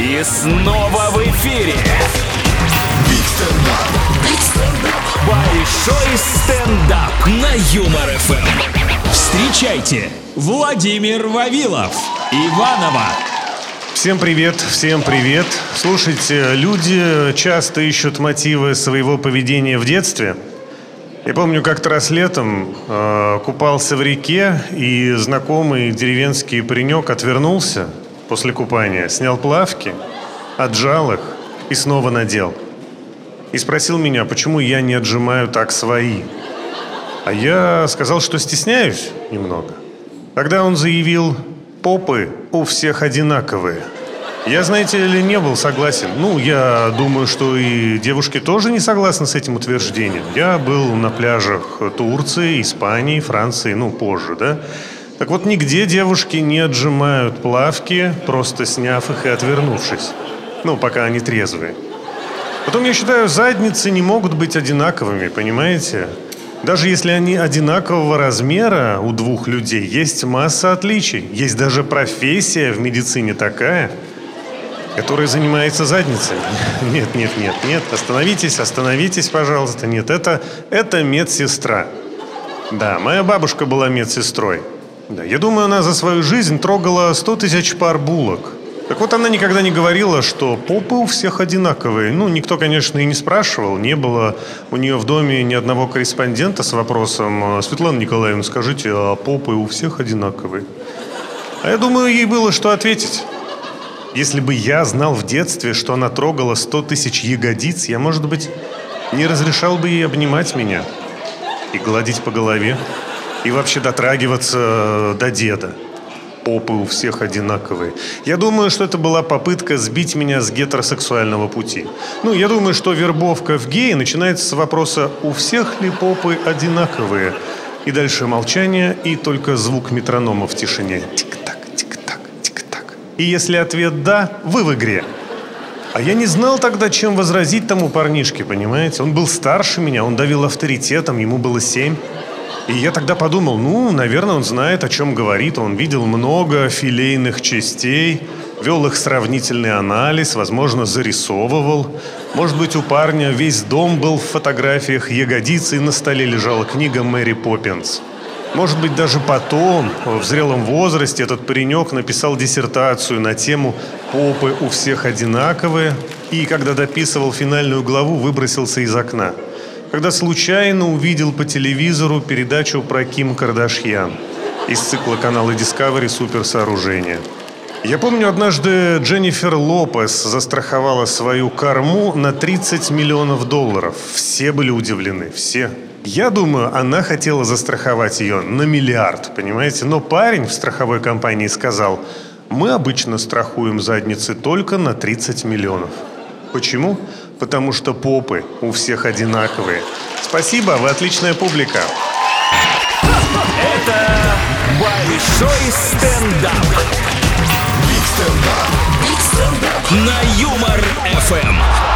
И снова в эфире. Большой стендап на Юмор ФМ. Встречайте, Владимир Вавилов, Иванова. Всем привет, всем привет. Слушайте, люди часто ищут мотивы своего поведения в детстве. Я помню, как-то раз летом э, купался в реке, и знакомый деревенский паренек отвернулся после купания, снял плавки, отжал их и снова надел. И спросил меня, почему я не отжимаю так свои. А я сказал, что стесняюсь немного. Тогда он заявил, попы у всех одинаковые. Я, знаете ли, не был согласен. Ну, я думаю, что и девушки тоже не согласны с этим утверждением. Я был на пляжах Турции, Испании, Франции, ну, позже, да? Так вот, нигде девушки не отжимают плавки, просто сняв их и отвернувшись. Ну, пока они трезвые. Потом, я считаю, задницы не могут быть одинаковыми, понимаете? Даже если они одинакового размера у двух людей, есть масса отличий. Есть даже профессия в медицине такая, которая занимается задницами. Нет, нет, нет, нет. Остановитесь, остановитесь, пожалуйста. Нет, это, это медсестра. Да, моя бабушка была медсестрой. Да, я думаю, она за свою жизнь трогала 100 тысяч пар булок. Так вот, она никогда не говорила, что попы у всех одинаковые. Ну, никто, конечно, и не спрашивал. Не было у нее в доме ни одного корреспондента с вопросом «Светлана Николаевна, скажите, а попы у всех одинаковые?» А я думаю, ей было что ответить. Если бы я знал в детстве, что она трогала 100 тысяч ягодиц, я, может быть, не разрешал бы ей обнимать меня и гладить по голове, и вообще дотрагиваться до деда попы у всех одинаковые. Я думаю, что это была попытка сбить меня с гетеросексуального пути. Ну, я думаю, что вербовка в геи начинается с вопроса «У всех ли попы одинаковые?» И дальше молчание и только звук метронома в тишине. Тик-так, тик-так, тик-так. И если ответ «да», вы в игре. А я не знал тогда, чем возразить тому парнишке, понимаете? Он был старше меня, он давил авторитетом, ему было семь. И я тогда подумал, ну, наверное, он знает, о чем говорит. Он видел много филейных частей, вел их сравнительный анализ, возможно, зарисовывал. Может быть, у парня весь дом был в фотографиях ягодицы, и на столе лежала книга Мэри Поппинс. Может быть, даже потом, в зрелом возрасте, этот паренек написал диссертацию на тему «Попы у всех одинаковые» и, когда дописывал финальную главу, выбросился из окна – когда случайно увидел по телевизору передачу про Ким Кардашьян из цикла канала Discovery «Суперсооружение». Я помню, однажды Дженнифер Лопес застраховала свою корму на 30 миллионов долларов. Все были удивлены, все. Я думаю, она хотела застраховать ее на миллиард, понимаете? Но парень в страховой компании сказал, мы обычно страхуем задницы только на 30 миллионов. Почему? Потому что попы у всех одинаковые. Спасибо, вы отличная публика. Это большой стендап. Big stand-up. Big stand-up. На Юмор FM.